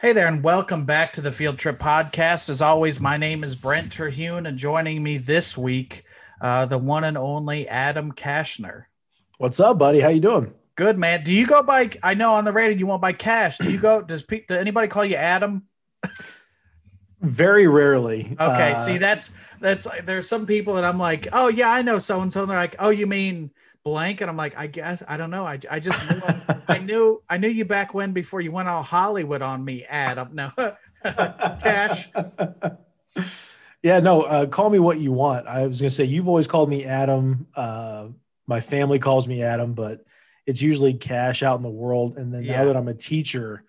Hey there, and welcome back to the Field Trip Podcast. As always, my name is Brent Terhune, and joining me this week, uh, the one and only Adam Kashner. What's up, buddy? How you doing? Good, man. Do you go by? I know on the radio you won't buy cash. Do you go? Does, pe- does anybody call you Adam? Very rarely. Okay, Uh, see, that's that's there's some people that I'm like, oh yeah, I know so and so. They're like, oh, you mean blank? And I'm like, I guess I don't know. I, I just knew I knew I knew you back when before you went all Hollywood on me, Adam. No, cash. yeah, no. Uh, call me what you want. I was gonna say you've always called me Adam. Uh, my family calls me Adam, but it's usually Cash out in the world. And then Yeah. now that I'm a teacher,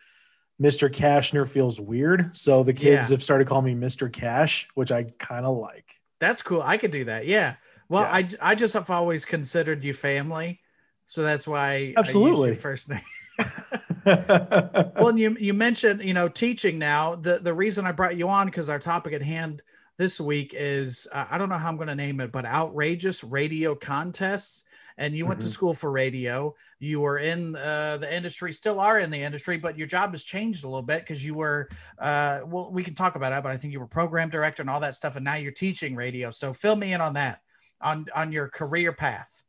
Mr. Kashner feels weird. So the kids Yeah. have started calling me Mr. Cash, which I kind of like. That's cool. I could do that. Yeah. Well, Yeah. I I just have always considered you family, so that's why Absolutely. first name. well, and you you mentioned you know teaching now. The the reason I brought you on because our topic at hand this week is uh, I don't know how I'm going to name it, but outrageous radio contests. And you went to Mhm. school for radio. You were in uh, the industry, still are in the industry, but your job has changed a little bit because you were. Uh, well, we can talk about it, but I think you were program director and all that stuff, and now you're teaching radio. So fill me in on that, on on your career path.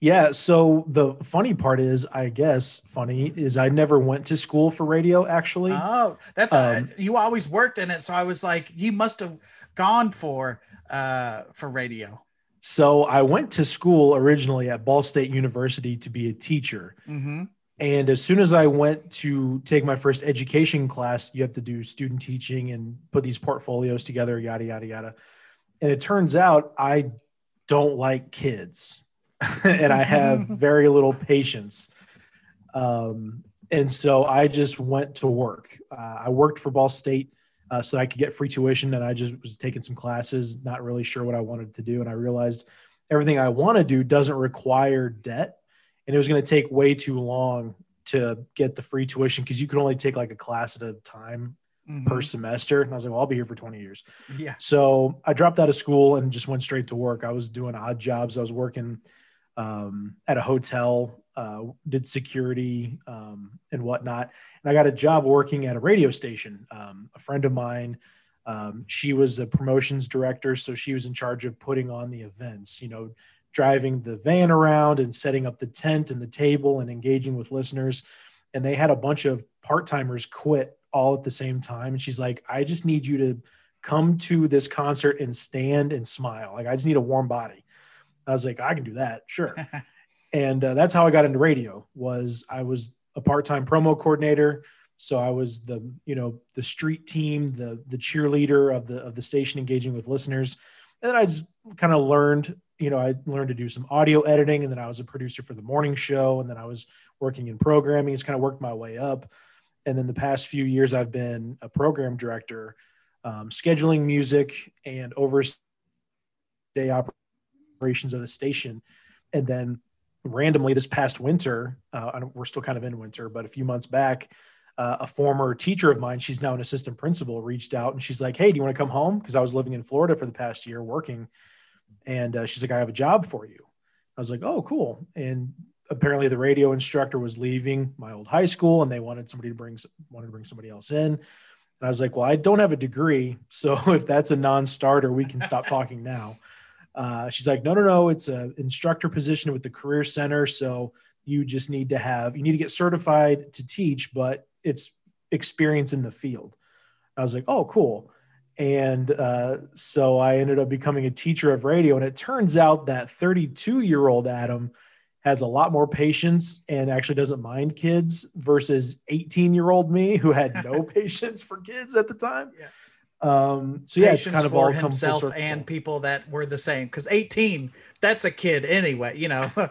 Yeah. So the funny part is, I guess, funny is I never went to school for radio actually. Oh, that's uh, Um, you always worked in it, so I was like, you must have gone for uh for radio. So I went to school originally at Ball State University to be a teacher. Mm-hmm. And as soon as I went to take my first education class, you have to do student teaching and put these portfolios together, yada, yada, yada. And it turns out I don't like kids and I have very little patience. Um, and so I just went to work. Uh, I worked for Ball State uh, so I could get free tuition, and I just was taking some classes, not really sure what I wanted to do. And I realized everything I want to do doesn't require debt and it was going to take way too long to get the free tuition because you could only take like a class at a time Mm-hmm. per semester. And I was like, well, I'll be here for 20 years. Yeah. So I dropped out of school and just went straight to work. I was doing odd jobs. I was working um, at a hotel, uh, did security um, and whatnot. And I got a job working at a radio station. Um, a friend of mine, um, she was a promotions director. So she was in charge of putting on the events, you know, driving the van around and setting up the tent and the table and engaging with listeners. And they had a bunch of part timers quit all at the same time. And she's like, I just need you to come to this concert and stand and smile. Like, I just need a warm body. I was like, I can do that. Sure. and uh, that's how I got into radio was I was a part-time promo coordinator. So I was the, you know, the street team, the, the cheerleader of the, of the station engaging with listeners. And then I just kind of learned, you know, I learned to do some audio editing and then I was a producer for the morning show. And then I was working in programming. It's kind of worked my way up. And then the past few years, I've been a program director, um, scheduling music and overseeing day operations of the station. And then randomly this past winter, uh, we're still kind of in winter, but a few months back, uh, a former teacher of mine, she's now an assistant principal, reached out and she's like, Hey, do you want to come home? Because I was living in Florida for the past year working. And uh, she's like, I have a job for you. I was like, Oh, cool. And apparently the radio instructor was leaving my old high school and they wanted somebody to bring wanted to bring somebody else in. And I was like, well, I don't have a degree. So if that's a non-starter, we can stop talking now. Uh, she's like, no, no, no, it's a instructor position with the career center. So you just need to have, you need to get certified to teach, but it's experience in the field. I was like, oh, cool. And uh, so I ended up becoming a teacher of radio. And it turns out that 32 year old Adam has a lot more patience and actually doesn't mind kids versus 18 year old me who had no patience for kids at the time. Yeah. Um, so yeah, it's kind of all himself and people that were the same. Because 18, that's a kid anyway. You know.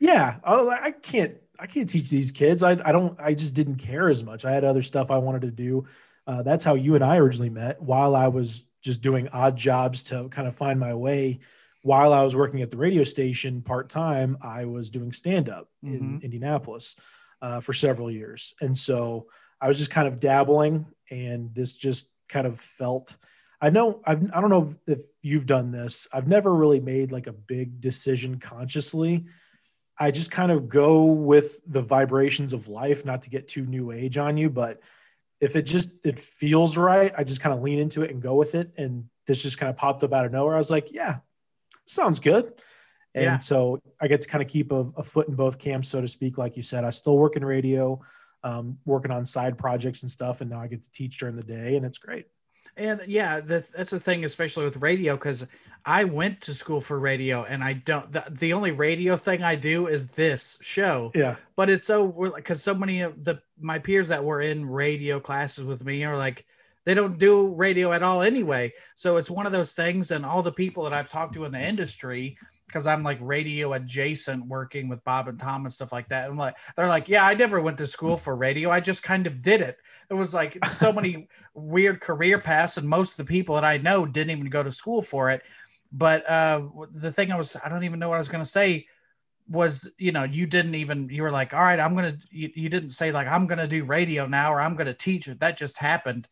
yeah, I, I can't, I can't teach these kids. I, I don't, I just didn't care as much. I had other stuff I wanted to do. Uh, that's how you and I originally met while I was just doing odd jobs to kind of find my way while I was working at the radio station part time, I was doing stand up in Mhm. Indianapolis uh, for several years. And so I was just kind of dabbling, and this just kind of felt. I know I've, I don't know if you've done this. I've never really made like a big decision consciously. I just kind of go with the vibrations of life, not to get too new age on you, but if it just it feels right, I just kind of lean into it and go with it. And this just kind of popped up out of nowhere. I was like, yeah, sounds good. And yeah. so I get to kind of keep a, a, foot in both camps, so to speak. Like you said, I still work in radio, um, working on side projects and stuff, and now I get to teach during the day, and it's great. And yeah, that's that's the thing, especially with radio, because I went to school for radio, and I don't. The, the only radio thing I do is this show. Yeah, but it's so because so many of the my peers that were in radio classes with me are like they don't do radio at all anyway. So it's one of those things, and all the people that I've talked to in the industry because I'm like radio adjacent working with Bob and Tom and stuff like that. And like they're like, yeah, I never went to school for radio. I just kind of did it. It was like so many weird career paths, and most of the people that I know didn't even go to school for it. But uh, the thing I was, I don't even know what I was going to say was, you know, you didn't even, you were like, all right, I'm going to, you, you didn't say like, I'm going to do radio now or I'm going to teach it. That just happened.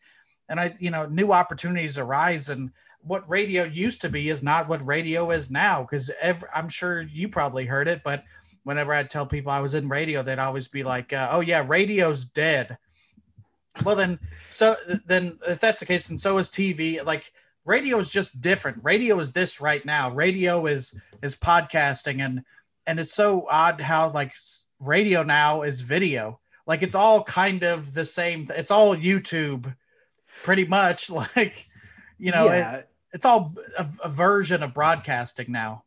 And I, you know, new opportunities arise and, what radio used to be is not what radio is now. Because I'm sure you probably heard it, but whenever I'd tell people I was in radio, they'd always be like, uh, "Oh yeah, radio's dead." Well then, so then if that's the case, then so is TV. Like radio is just different. Radio is this right now. Radio is is podcasting, and and it's so odd how like radio now is video. Like it's all kind of the same. It's all YouTube, pretty much. Like you know, yeah. it, it's all a, a version of broadcasting now.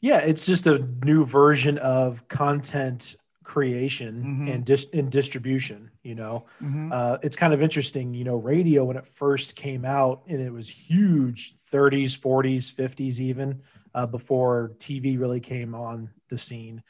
Yeah, it's just a new version of content creation mm-hmm. and dis- and distribution. You know, mm-hmm. uh, it's kind of interesting. You know, radio when it first came out and it was huge, 30s, 40s, 50s, even uh, before TV really came on the scene.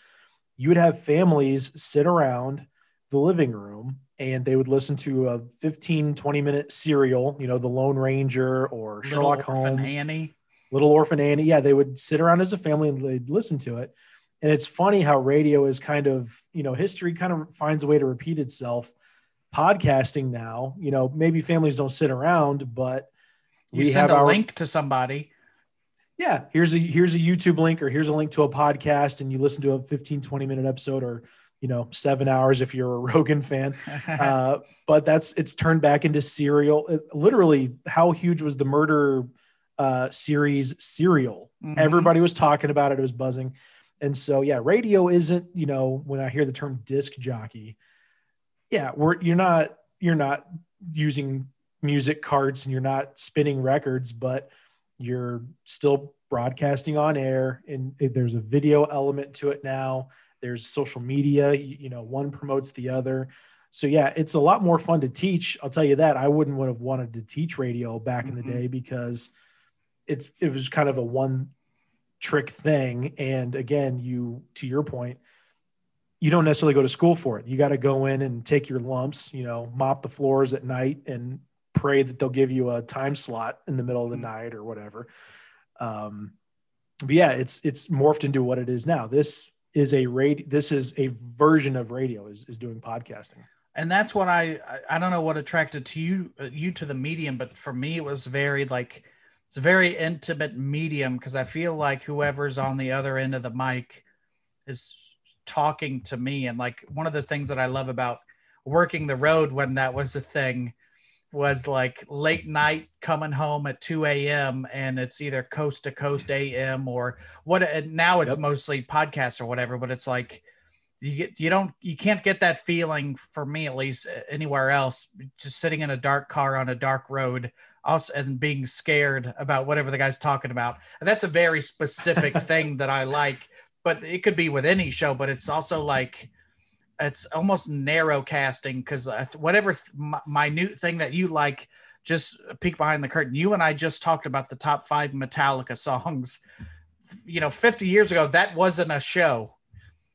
You would have families sit around the living room and they would listen to a 15 20 minute serial you know the lone ranger or little sherlock orphan holmes. Annie. Little orphan annie. Yeah they would sit around as a family and they'd listen to it. And it's funny how radio is kind of you know history kind of finds a way to repeat itself. Podcasting now you know maybe families don't sit around but you we have a our, link to somebody. Yeah here's a here's a youtube link or here's a link to a podcast and you listen to a 15 20 minute episode or you know seven hours if you're a Rogan fan. Uh, but that's it's turned back into serial. It, literally, how huge was the murder uh, series serial? Mm-hmm. Everybody was talking about it. It was buzzing, and so yeah, radio isn't you know when I hear the term disc jockey, yeah, we're you're not you're not using music carts and you're not spinning records, but you're still broadcasting on air and there's a video element to it now there's social media you, you, know one promotes the other so yeah it's a lot more fun to teach i'll tell you that i wouldn't would have wanted to teach radio back mm-hmm. in the mm-hmm. day because it's it was kind of a one trick thing and again you to your point you don't necessarily go to school for it you got to go in and take your lumps you know mop the floors at night and pray that they'll give you a time slot in the middle of the mm-hmm. night or whatever um but yeah it's it's morphed into what it is now this is a radio this is a version of radio is, is doing podcasting. And that's what i i don't know what attracted to you uh, you to the medium but for me it was very like it's a very intimate medium because i feel like whoever's on the other end of the mic is talking to me. And like one of the things that i love about working the road when that was a thing was like late night coming home at 2 a.m. and it's either coast to coast AM or what now it's yep. mostly podcasts or whatever, but it's like you get you don't you can't get that feeling for me at least anywhere else just sitting in a dark car on a dark road also and being scared about whatever the guy's talking about. And that's a very specific thing that I like, but it could be with any show, but it's also like it's almost narrow casting because whatever th- minute thing that you like, just peek behind the curtain. You and I just talked about the top five Metallica songs. You know, 50 years ago, that wasn't a show.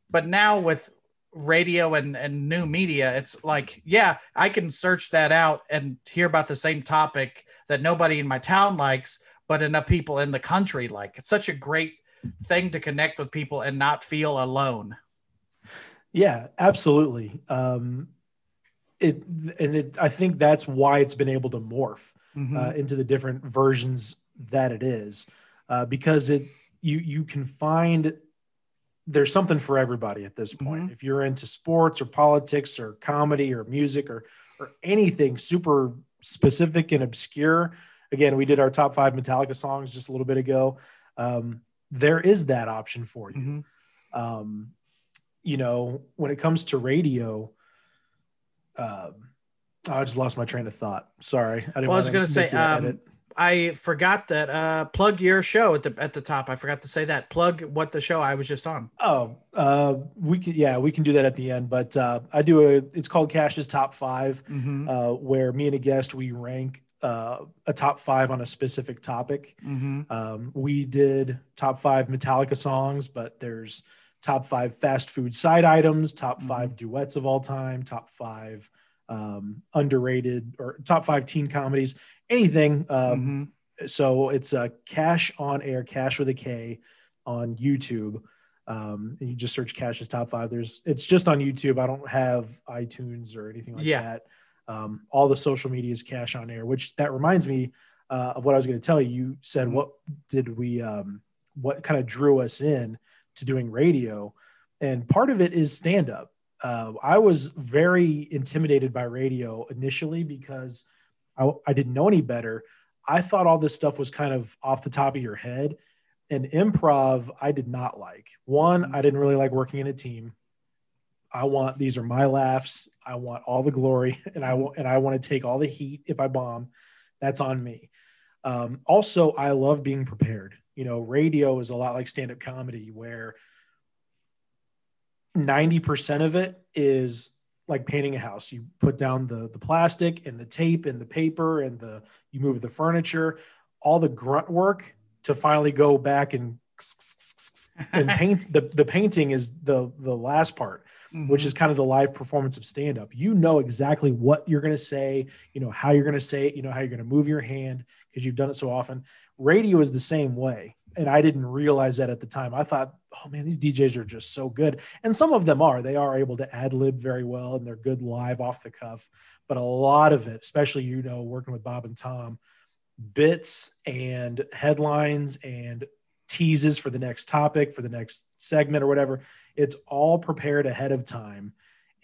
But now with radio and, and new media, it's like, yeah, I can search that out and hear about the same topic that nobody in my town likes, but enough people in the country like. It's such a great thing to connect with people and not feel alone. Yeah, absolutely. Um, it and it, I think that's why it's been able to morph mm-hmm. uh, into the different versions that it is, uh, because it you you can find there's something for everybody at this point. Mm-hmm. If you're into sports or politics or comedy or music or or anything super specific and obscure, again, we did our top five Metallica songs just a little bit ago. Um, there is that option for you. Mhm. Um, you know, when it comes to radio, um, I just lost my train of thought. Sorry, I didn't. Well, I was gonna say, um. I forgot that. Uh, plug your show at the at the top. I forgot to say that. Plug what the show I was just on. Oh, uh, we can, yeah, we can do that at the end. But uh, I do a. It's called Cash's Top Five, Mm-hmm. uh, where me and a guest we rank uh, a top five on a specific topic. Mm-hmm. Um, we did top five Metallica songs, but there's top five fast food side items, top Mhm. five duets of all time, top five um, underrated or top five teen comedies, anything. Um, mm-hmm. So it's a Cash on Air, Cash with a K on YouTube. Um, and you just search Cash's top five. There's it's just on YouTube. I don't have iTunes or anything like Yeah. that. Um, all the social media is Cash on Air, which that reminds me uh, of what I was going to tell you. You said Mhm. what did we um, what kind of drew us in to doing radio, and part of it is stand up. Uh, I was very intimidated by radio initially because I, I didn't know any better. I thought all this stuff was kind of off the top of your head. And improv, I did not like. One, I didn't really like working in a team. I want these are my laughs. I want all the glory, and I want and I want to take all the heat if I bomb. That's on me. Um, also, I love being prepared. You know, radio is a lot like stand-up comedy, where ninety percent of it is like painting a house. You put down the the plastic and the tape and the paper and the you move the furniture, all the grunt work to finally go back and and paint the the painting is the the last part Mm-hmm. which is kind of the live performance of stand up you know exactly what you're going to say you know how you're going to say it you know how you're going to move your hand because you've done it so often. Radio is the same way and i didn't realize that at the time. I thought oh man these djs are just so good. And some of them are. They are able to ad lib very well and they're good live off the cuff. But a lot of it especially you know working with bob and tom bits and headlines and teases for the next topic for the next segment or whatever it's all prepared ahead of time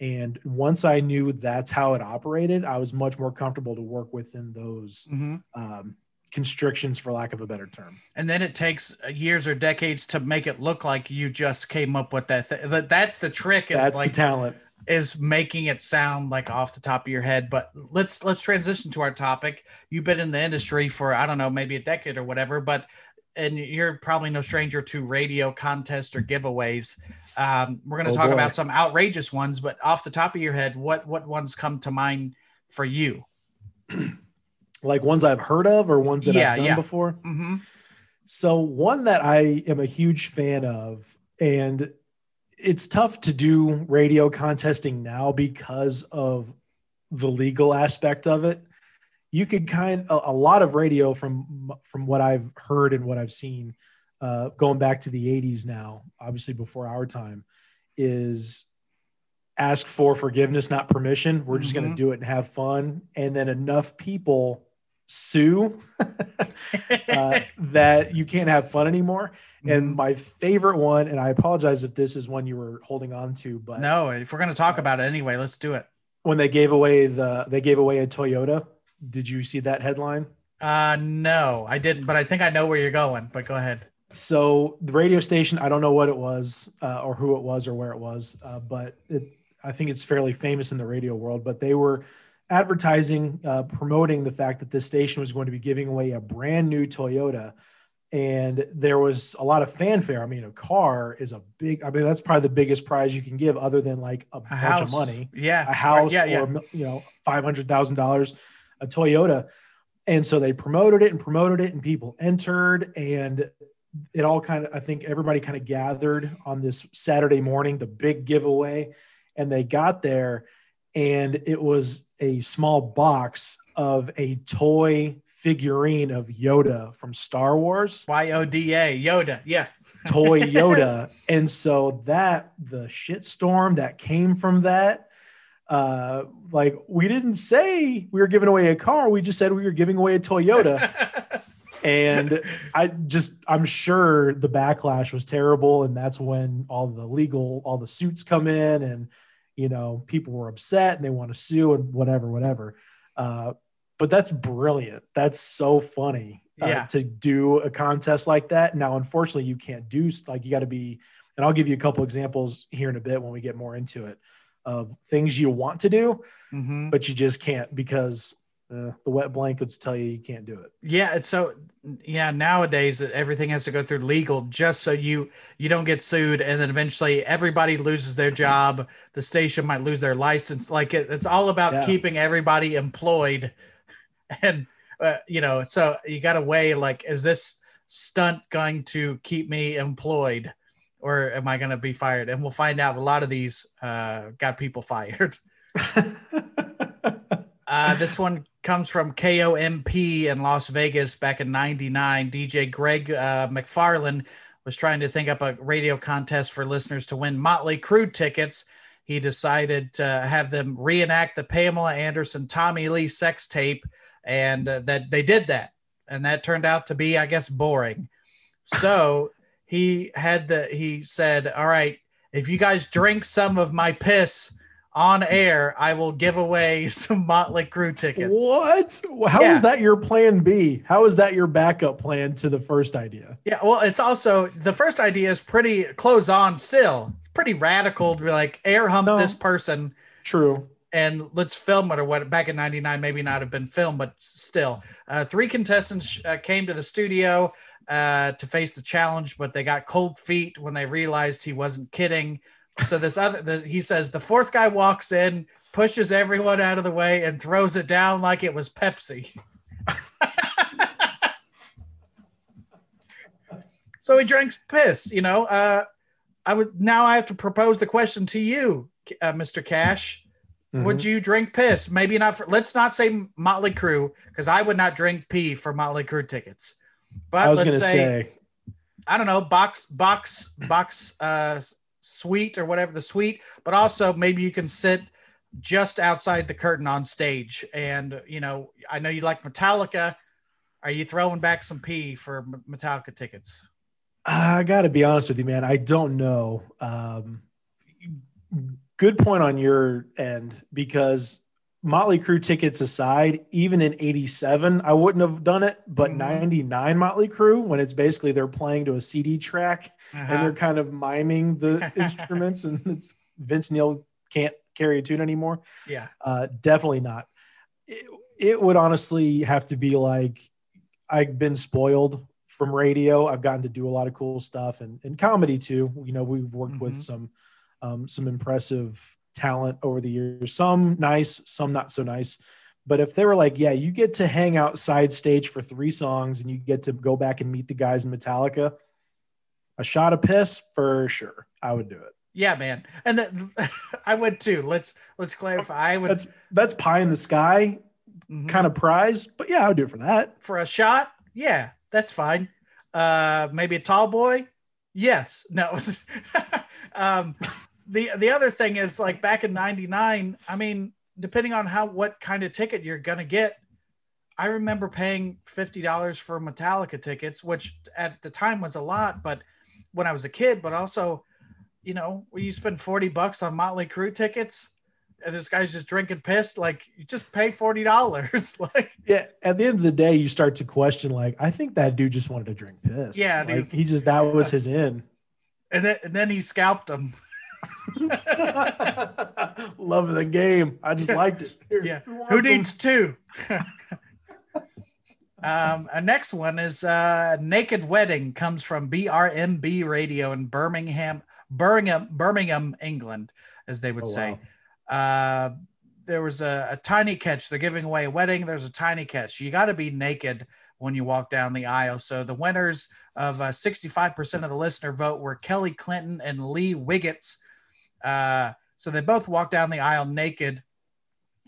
and once i knew that's how it operated i was much more comfortable to work within those hmm um, constrictions for lack of a better term And then it takes years or decades to make it look like you just came up with that. Th- that that's the trick. Is that's like the talent is making it sound like off the top of your head. But let's let's transition to our topic. You've been in the industry for I don't know maybe a decade or whatever, but and you're probably no stranger to radio contests or giveaways. Um, we're going to Oh, talk boy. about some outrageous ones, but off the top of your head, what what ones come to mind for you? like ones i've heard of or ones that Yeah, i've done yeah. before hmm So one that I am a huge fan of, and it's tough to do radio contesting now because of the legal aspect of it. You could kind a, a lot of radio from from what I've heard and what I've seen, uh, going back to the '80s now, obviously before our time, is ask for forgiveness, not permission. We're just going Mhm. to do it and have fun, and then enough people sue uh, that you can't have fun anymore. Mm-hmm. And my favorite one, and I apologize if this is one you were holding on to, but no, if we're going to talk about it anyway, let's do it. when they gave away the they gave away a Toyota, did you see that headline? Uh, no, I didn't, but I think I know where you're going. But go ahead. So the radio station, I don't know what it was uh, or who it was or where it was, uh, but it, I think it's fairly famous in the radio world. But they were advertising, uh, promoting the fact that this station was going to be giving away a brand new Toyota. And there was a lot of fanfare. I mean, a car is a big, I mean, that's probably the biggest prize you can give other than like a, A bunch house, of money Yeah, a house Yeah, yeah. or you know five hundred thousand dollars, a Toyota, and so they promoted it and promoted it, and people entered, and it all kind of I think everybody kind of gathered on this Saturday morning, the big giveaway, and they got there, and it was a small box of a toy figurine of Yoda from Star Wars Y O D A Yoda. Yeah. toy Yoda. and so that the shitstorm that came from that, uh, like we didn't say we were giving away a car, we just said we were giving away a Toyota. and I just I'm sure the backlash was terrible, and that's when all the legal, all the suits come in, and you know, people were upset and they want to sue and whatever, whatever. Uh, but that's brilliant. That's so funny. Uh, Yeah. to do a contest like that. Now, unfortunately, you can't do like you got to be, and I'll give you a couple examples here in a bit when we get more into it of things you want to do, Mhm. but you just can't because uh, the wet blankets tell you you can't do it. Yeah, so yeah, nowadays everything has to go through legal just so you you don't get sued and then eventually everybody loses their job, the station might lose their license. Like it, it's all about Yeah. keeping everybody employed. And uh, you know, so you got to weigh like is this stunt going to keep me employed or am I going to be fired? And we'll find out a lot of these uh got people fired. Uh, this one comes from KOMP in Las Vegas back in 99. DJ Greg uh, McFarland was trying to think up a radio contest for listeners to win Motley Crue tickets. He decided to have them reenact the Pamela Anderson Tommy Lee sex tape, and uh, that they did that. And that turned out to be, I guess, boring. So he had the, he said, All right, if you guys drink some of my piss, on air, I will give away some Motley Crue tickets. What? How is Yeah. that your plan B? How is that your backup plan to the first idea? Yeah, well, it's also the first idea is pretty close on still. Pretty radical to be like air hump No. this person True. and let's film it or what back in 99 maybe not have been filmed but still uh, three contestants uh, came to the studio uh, to face the challenge but they got cold feet when they realized he wasn't kidding so this other the, he says the fourth guy walks in pushes everyone out of the way and throws it down like it was pepsi so he drinks piss you know uh, i would now i have to propose the question to you uh, mr cash Mhm. would you drink piss? Maybe not for. Let's not say Motley Crue because I would not drink pee for Motley Crue tickets. But I was let's going to say, say, I don't know box box box uh suite or whatever the suite. But also maybe you can sit just outside the curtain on stage. And you know, I know you like Metallica. Are you throwing back some pee for Metallica tickets? I got to be honest with you, man. I don't know. Um, good point on your end because Motley Crue tickets aside, even in 87, I wouldn't have done it. But Mhm. 99 Motley Crue, when it's basically they're playing to a CD track and Uh-huh. they're kind of miming the instruments, and it's Vince Neil can't carry a tune anymore. yeah. Uh, definitely not. It, it would honestly have to be like I've been spoiled from radio. I've gotten to do a lot of cool stuff and, and comedy too. You know, we've worked with Mhm. some um, some impressive talent over the years. Some nice, some not so nice. But if they were like, yeah, you get to hang outside stage for three songs and you get to go back and meet the guys in Metallica, a shot of piss for sure. I would do it. Yeah, man. And that, I would too. Let's let's clarify. I would That's that's pie in the sky Mhm. kind of prize. But yeah, I would do it for that. for a shot yeah that's fine uh maybe a tall boy yes no um the the other thing is like back in 99 i mean depending on how what kind of ticket you're gonna get i remember paying $50 for metallica tickets which at the time was a lot but when i was a kid but also you know when you spend 40 bucks on Motley Crue tickets and this guy's just drinking piss like you just pay $40 like Yeah, at the end of the day, you start to question like, I think that dude just wanted to drink piss. Yeah, like, dude. he just that was his in. and then, and then he scalped him Love the game. I just liked it. Here, Yeah. Who some? needs two? um, a next one is uh, Naked Wedding comes from BRMB Radio in Birmingham, Birmingham, Birmingham, England, as they would Oh, say. wow. Uh, there was a, a tiny catch. They're giving away a wedding. There's a tiny catch. You got to be naked when you walk down the aisle. So the winners of uh, 65% of the listener vote were Kelly Clinton and Lee Wiggets. Uh, so they both walked down the aisle naked.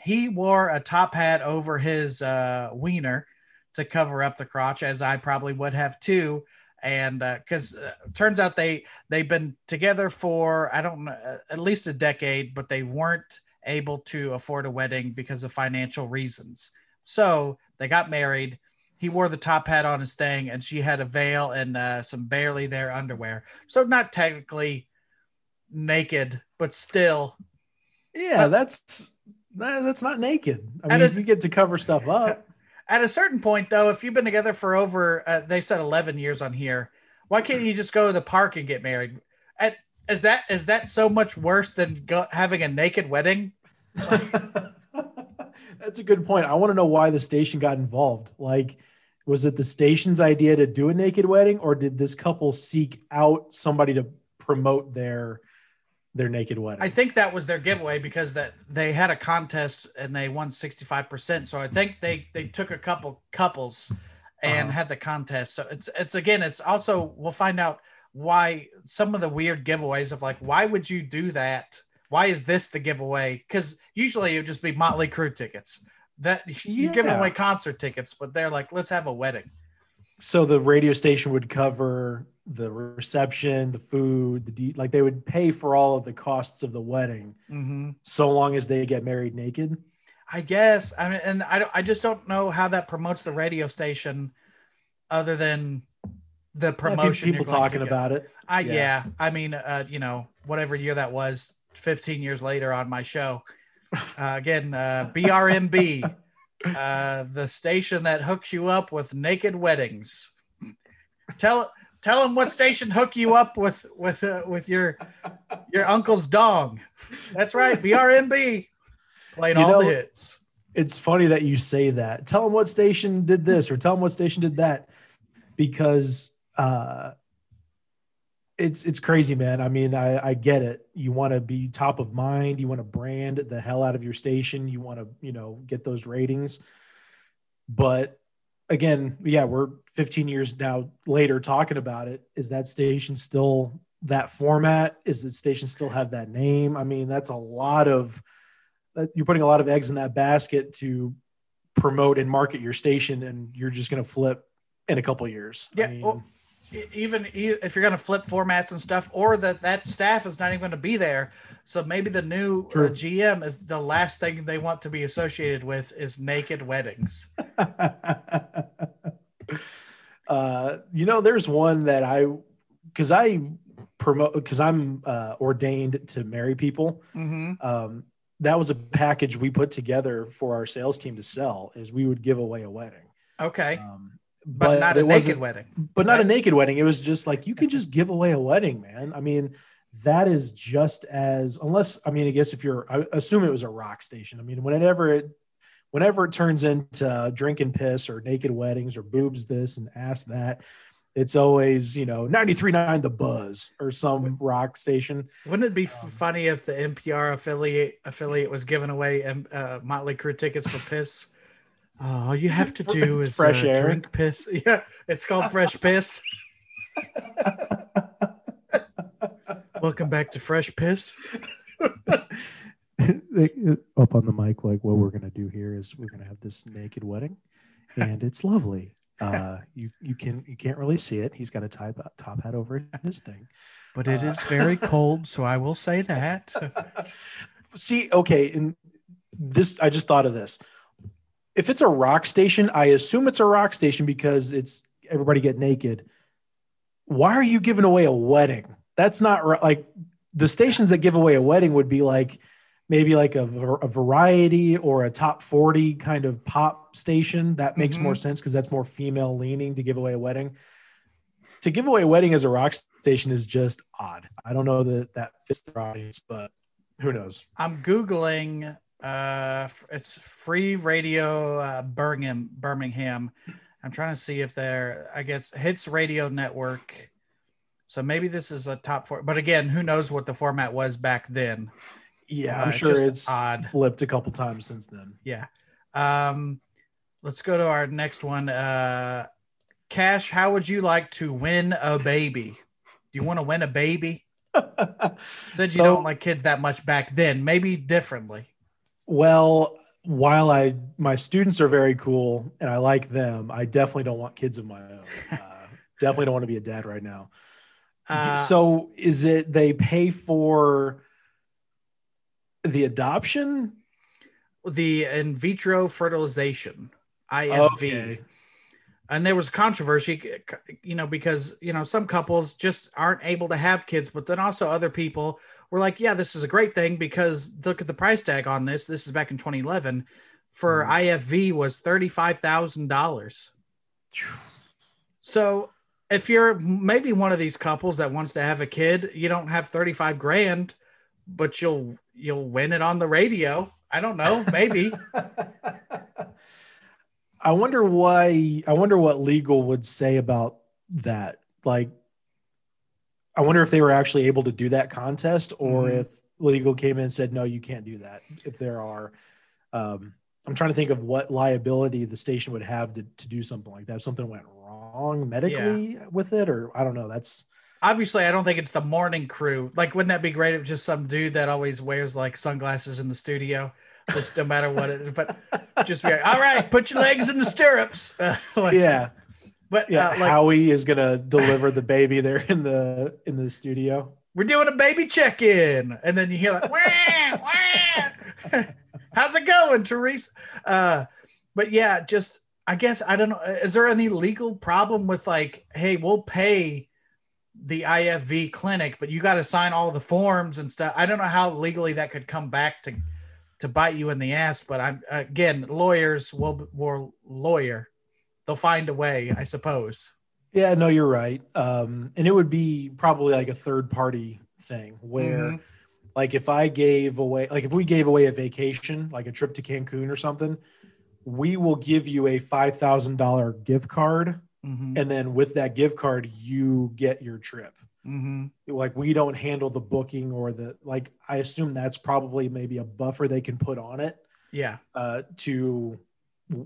He wore a top hat over his uh, wiener to cover up the crotch, as I probably would have too. And because uh, turns out they they've been together for I don't know uh, at least a decade, but they weren't able to afford a wedding because of financial reasons. So they got married. He wore the top hat on his thing, and she had a veil and uh, some barely there underwear. So not technically naked, but still Yeah, that's that, that's not naked. I mean, is- you get to cover stuff up. At a certain point, though, if you've been together for over, uh, they said 11 years on here, why can't you just go to the park and get married? At, is that is that so much worse than go, having a naked wedding? That's a good point. I want to know why the station got involved. Like, was it the station's idea to do a naked wedding, or did this couple seek out somebody to promote their their naked wedding? I think that was their giveaway because that they had a contest and they won 65%. So I think they they took a couple couples and Uh-huh. had the contest. So it's it's again, it's also we'll find out why some of the weird giveaways of like why would you do that? Why is this the giveaway? Because usually it would just be Motley Crue tickets. That you're giving away concert tickets, but they're like, let's have a wedding. So the radio station would cover the reception, the food, the de- like they would pay for all of the costs of the wedding, Mm-hmm. so long as they get married naked. I guess. I mean, and I, I just don't know how that promotes the radio station other than the Yeah, promotion. people going to talking about it. I, yeah. yeah. I mean, uh, you know, whatever year that was, 15 years later on my show. Uh, again, uh, BRMB, uh, the station that hooks you up with naked weddings. Tell tell them what station hook you up with with uh, with your your uncle's dong. That's right, BRMB, playing You all the hits. it's funny that you say that. Tell them what station did this or tell them what station did that because uh it's it's crazy, man. I mean, I, I get it. You want to be top of mind, you want to brand the hell out of your station, you want to, you know, get those ratings. But again, yeah, we're 15 years now later talking about it. Is that station still that format? Is the station still have that name? I mean, that's a lot of you're putting a lot of eggs in that basket to promote and market your station, and you're just going to flip in a couple of years. I Yeah, mean, well, even if you're going to flip formats and stuff, or that that staff is not even going to be there, so maybe the new uh. GM is the last thing they want to be associated with is naked weddings. uh, you know, there's one that I, because I promote, because I'm uh, ordained to marry people. Mm-hmm. Um, that was a package we put together for our sales team to sell. Is we would give away a wedding, Okay, um, but, not a naked wedding. but not a naked wedding. It was just like you could just give away a wedding, man. I mean, that is just as unless I mean, I guess if you're, I assume it was a rock station. I mean, whenever it, whenever it turns into drinking piss or naked weddings or boobs this and ass that, it's always you know 93.9 the buzz or some rock station. Wouldn't it be Um, funny if the NPR affiliate affiliate was giving away uh, Motley Crue tickets for piss? Oh, all you have to do It's is fresh uh, air. drink piss. Yeah, it's called fresh piss. Welcome back to Fresh Piss. Up on the mic, like what we're gonna do here is we're gonna have this naked wedding, and it's lovely. Uh, you you can you can't really see it. He's got a top top hat over his thing. But it Uh, is very cold, so I will say that. See, okay, and this I just thought of this. If it's a rock station, I assume it's a rock station because it's everybody get naked. Why are you giving away a wedding? That's not like the stations that give away a wedding would be like maybe like a, a variety or a top 40 kind of pop station. That makes mm-hmm. more sense because that's more female leaning to give away a wedding. To give away a wedding as a rock station is just odd. I don't know that that fits the audience, but who knows? I'm googling. Uh, it's free radio uh, Birmingham. Birmingham. I'm trying to see if they're. I guess hits radio network. So maybe this is a top four. But again, who knows what the format was back then? Yeah, Uh, I'm sure it's odd. flipped a couple times since then. Yeah. Um, let's go to our next one. Uh, Cash, how would you like to win a baby? Do you want to win a baby? Said So- you don't like kids that much back then. Maybe differently. Well, while I my students are very cool and I like them, I definitely don't want kids of my own. Uh, definitely don't want to be a dad right now. Uh, so is it they pay for the adoption? the in vitro fertilization, IFV. Okay. and there was controversy you know because you know some couples just aren't able to have kids but then also other people we're like, yeah, this is a great thing because look at the price tag on this. This is back in 2011 for mm-hmm. IFV was $35,000. So if you're maybe one of these couples that wants to have a kid, you don't have 35 grand, but you'll you'll win it on the radio. I don't know, maybe. I wonder why I wonder what legal would say about that. Like I wonder if they were actually able to do that contest or Mhm. if legal came in and said no you can't do that if there are um I'm trying to think of what liability the station would have to, to do something like that. If something went wrong medically with it, or I don't know. That's Obviously, I don't think it's the morning crew. Like, wouldn't that be great if just some dude that always wears like sunglasses in the studio, just no matter what it but just be like, all right, put your legs in the stirrups. Like- yeah, but yeah. uh, like Howie is gonna deliver the baby there in the in the studio. we're doing a baby check-in, and then you hear like, wah, wah. how's it going, Teresa? Uh, but yeah, just I guess I don't know. Is there any legal problem with like, hey, we'll pay the IFV clinic, but you got to sign all the forms and stuff. I don't know how legally that could come back to to bite you in the ass, but I'm again, lawyers will will lawyer. They'll find a way, I suppose. Yeah, no, you're right. Um, and it would be probably like a third party thing where, Mhm. like, if I gave away, like, if we gave away a vacation, like a trip to Cancun or something, we will give you a five thousand dollar gift card, Mhm. and then with that gift card, you get your trip. Mhm. Like, we don't handle the booking or the like. I assume that's probably maybe a buffer they can put on it Yeah. uh, to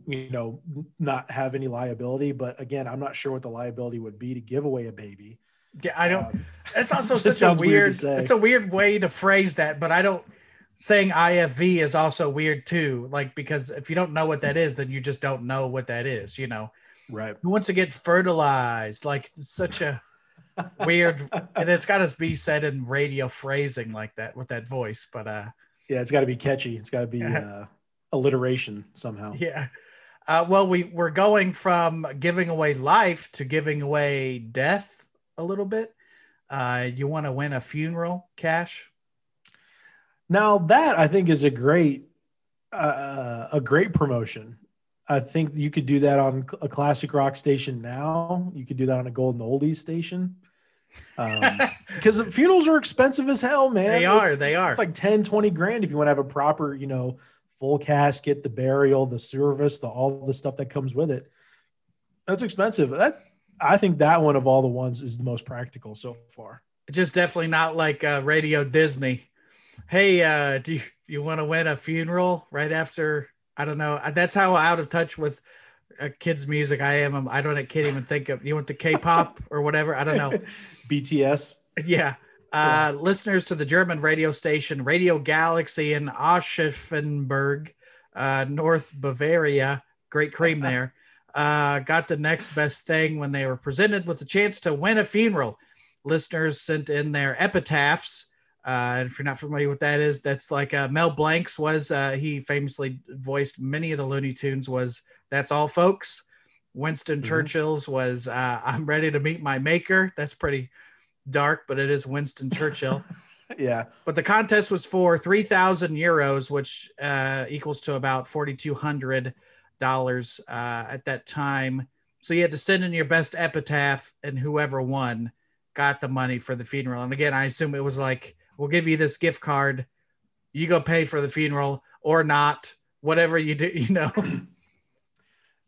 you know not have any liability but again i'm not sure what the liability would be to give away a baby Yeah, I don't. Um, It's also such a weird weird. it's a weird way to phrase that, but I don't. Saying IFV is also weird too, like because if you don't know what that is, then you just don't know what that is. You know, right who wants to get fertilized? Like such a weird, and it's got to be said in radio phrasing like that with that voice. But uh, yeah it's got to be catchy it's got to be uh, alliteration somehow yeah. Uh, well, we we're going from giving away life to giving away death a little bit. Uh, you want to win a funeral, Cash? now that i think is a great uh, a great promotion i think you could do that on a classic rock station now you could do that on a golden oldies station because funerals are expensive as hell man they It's- are. They are. it's like 10 20 grand if you want to have a proper you know full casket the burial the service the all the stuff that comes with it that's expensive that i think that one of all the ones is the most practical so far just definitely not like uh, Radio Disney. Hey, uh, do you, you want to win a funeral right after? I don't know. That's how out of touch with uh, kids' music I am. I don't. I can't even think of. You want the K-pop or whatever? I don't know. bts Yeah. Uh, listeners to the German radio station Radio Galaxy in Aschaffenburg, uh, North Bavaria, great cream there, uh, got the next best thing when they were presented with the chance to win a funeral. Listeners sent in their epitaphs. Uh, and if you're not familiar with that is, that's like uh, Mel Blancs was. Uh, he famously voiced many of the Looney Tunes. Was that's all, folks. Winston Mhm. Churchill's was uh, I'm ready to meet my maker. That's pretty dark, but it is Winston Churchill. yeah but the contest was for 3,000 euros, which uh, equals to about $4,200 uh, at that time. So you had to send in your best epitaph, and whoever won got the money for the funeral. And again, I assume it was like, we'll give you this gift card. You go pay for the funeral or not, whatever you do, you know.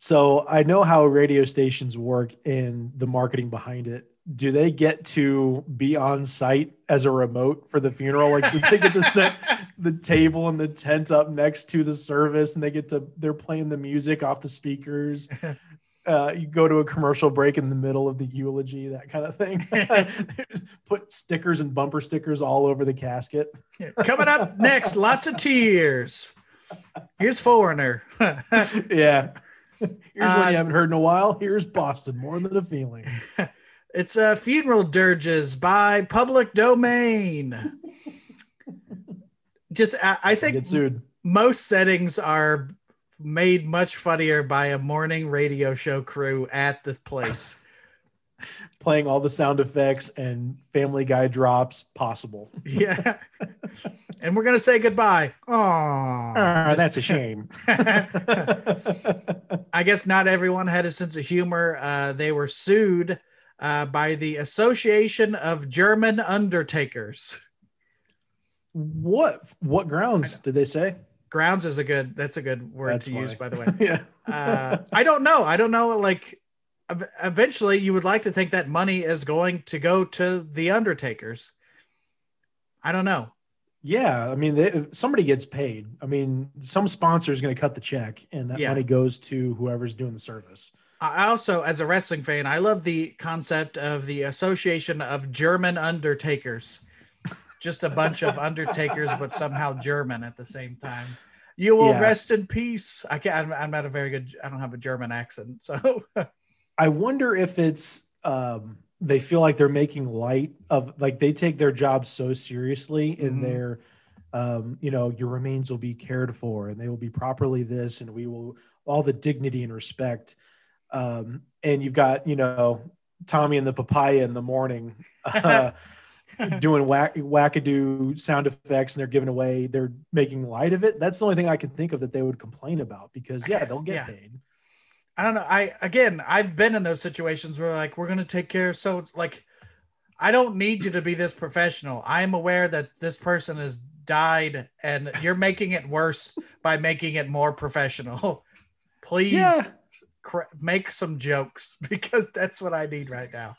so i know how radio stations work and the marketing behind it do they get to be on site as a remote for the funeral? Like do they get to set the table and the tent up next to the service and they get to they're playing the music off the speakers? Uh, you go to a commercial break in the middle of the eulogy that kind of thing. Put stickers and bumper stickers all over the casket. Coming up next, lots of tears. Here's Foreigner. yeah. Here's one Uh, you haven't heard in a while. Here's boston more than a feeling It's uh, funeral dirges by public domain. Just, I, I think get sued most settings are made much funnier by a morning radio show crew at the place. playing all the sound effects and Family Guy drops possible. Yeah. and we're gonna say goodbye. Oh, Ah, that's a shame. I guess not everyone had a sense of humor. Uh, they were sued uh, by the Association of German Undertakers. what what grounds did they say? Grounds is a good. That's a good word That's to use, by the way. yeah. Uh, I don't know. I don't know. Like, eventually, you would like to think that money is going to go to the Undertakers. I don't know. Yeah, I mean, they, somebody gets paid. I mean, some sponsor is going to cut the check, and that Yeah. money goes to whoever's doing the service. I also, as a wrestling fan, I love the concept of the Association of German Undertakers. Just a bunch of undertakers, but somehow German at the same time. You will Yeah. rest in peace. I can't. I'm, I'm not a very good. I don't have a German accent, so I wonder if it's um, they feel like they're making light of like they take their job so seriously in Mhm. their um, you know your remains will be cared for and they will be properly this and we will all the dignity and respect um, and you've got you know Tommy and the papaya in the morning uh, doing whack wackadoo sound effects and they're giving away they're making light of it that's the only thing I can think of that they would complain about because yeah they'll get Yeah. paid I don't know. I again, I've been in those situations where like we're gonna take care. So it's like, I don't need you to be this professional. I am aware that this person has died, and you're making it worse by making it more professional. Please, Yeah. Cr- make some jokes because that's what I need right now.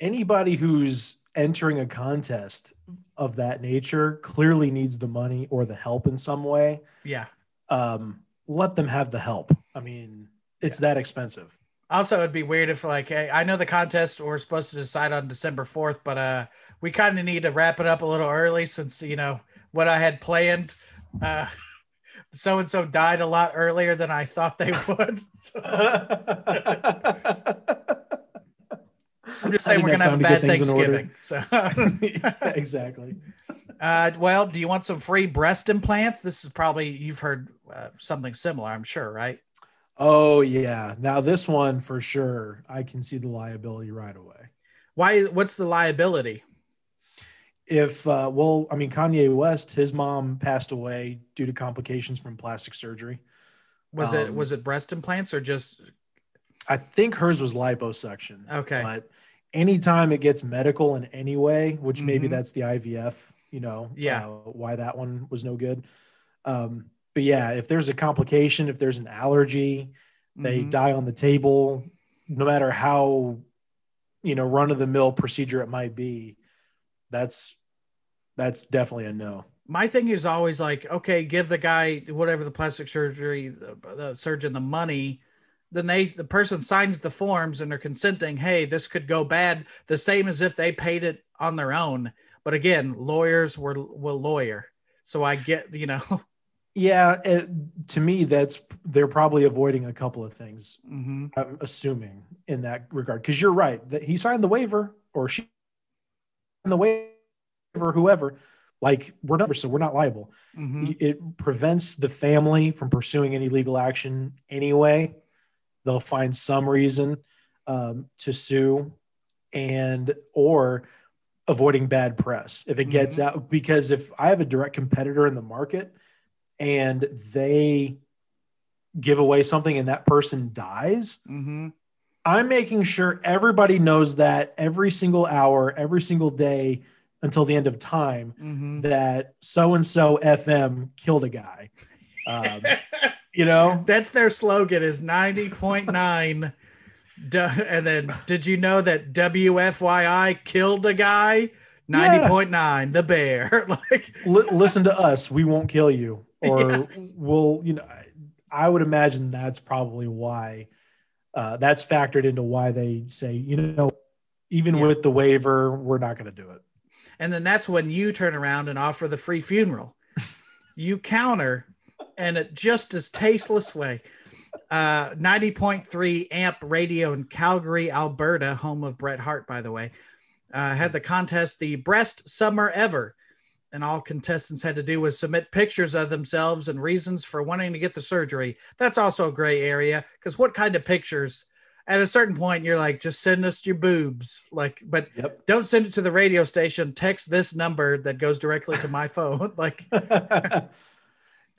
anybody who's entering a contest of that nature clearly needs the money or the help in some way. Yeah. Um, let them have the help. I mean, it's that expensive. Also, it'd be weird if like hey, I know the contest we're supposed to decide on December fourth, but uh, we kind of need to wrap it up a little early since you know what I had planned. Uh, so and so died a lot earlier than I thought they would. I'm just saying we're gonna have a bad time to get things in order. Thanksgiving. So, exactly. uh, well, do you want some free breast implants? This is probably you've heard uh, something similar, I'm sure, right? Oh yeah. Now this one for sure, I can see the liability right away. Why? What's the liability? If uh, well, I mean Kanye West, his mom passed away due to complications from plastic surgery. Was it Um, was it breast implants or just I think hers was liposuction. okay? But anytime it gets medical in any way, which maybe Mhm. that's the IVF, you know, Yeah. uh, why that one was no good. Um, but yeah, if there's a complication, if there's an allergy, they Mhm. die on the table, no matter how, you know, run of the mill procedure it might be, that's, that's definitely a no. my thing is always like, okay, give the guy whatever the plastic surgery, the, the surgeon, the money. Then they, the person signs the forms and they're consenting. Hey, this could go bad. The same as if they paid it on their own. But again, lawyers were will lawyer, so I get you know. Yeah. It, to me, that's, they're probably avoiding a couple of things. Mhm. I'm assuming in that regard because you're right that he signed the waiver or she the waiver, whoever. Like we're not, so we're not liable. Mhm. It prevents the family from pursuing any legal action anyway. They'll find some reason um, to sue, and or avoiding bad press if it gets out. Because if I have a direct competitor in the market and they give away something and that person dies, Mhm. I'm making sure everybody knows that every single hour, every single day until the end of time Mhm. that so and so FM killed a guy. Um, you know, That's their slogan is 90.9. And then did you know that WFYI killed a guy? 90.9, the bear. like li- listen to us. We won't kill you, or Yeah. we'll. You know, I would imagine that's probably why. Uh, that's factored into why they say, you know, even Yeah. with the waiver, we're not going to do it. And then that's when you turn around and offer the free funeral. you counter in a just as tasteless way. Uh, 90.3 amp radio in Calgary, Alberta, home of Bret Hart, by the way, uh, had the contest, the Breast Summer Ever. And all contestants had to do was submit pictures of themselves and reasons for wanting to get the surgery. That's also a gray area because what kind of pictures at a certain point you're like just send us your boobs like but Yep. don't send it to the radio station text this number that goes directly to my phone like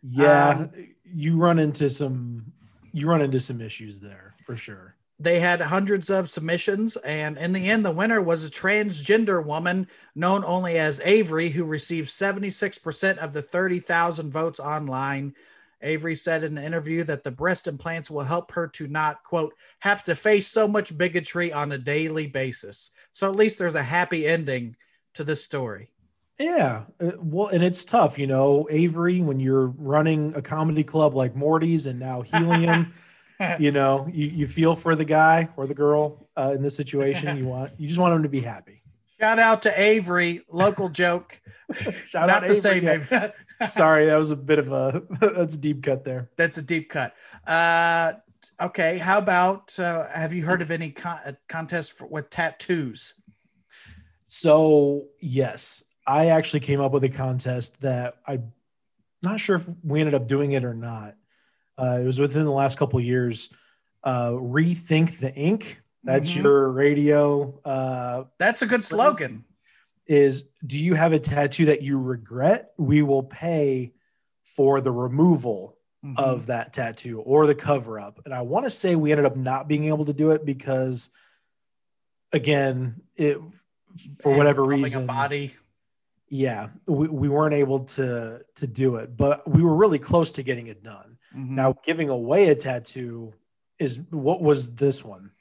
yeah, Um, you run into some you run into some issues there for sure. They had hundreds of submissions and in the end the winner was a transgender woman known only as avery who received 76% of the 30000 votes online. Avery said in an interview that the breast implants will help her to not quote have to face so much bigotry on a daily basis. So at least there's a happy ending to this story. Yeah, uh, well, and it's tough, you know, Avery, when you're running a comedy club like Morty's and now Helium, you know, you, you feel for the guy or the girl uh, in this situation. You want, you just want them to be happy. shout out to avery local joke Shout not out to say maybe Sorry, that was a bit of a that's a deep cut there. That's a deep cut. Uh, okay. How about uh, have you heard of any con- uh, contests for, with tattoos? So yes, I actually came up with a contest that I'm not sure if we ended up doing it or not. Uh, it was within the last couple of years. Uh, Rethink the ink. That's Mhm. your radio. Uh, That's a good slogan. is do you have a tattoo that you regret? We will pay for the removal Mhm. of that tattoo or the cover up. And I want to say we ended up not being able to do it because, again, it for And whatever reason, a body. yeah, we, we weren't able to to do it. But we were really close to getting it done. Mhm. Now, giving away a tattoo is what was this one?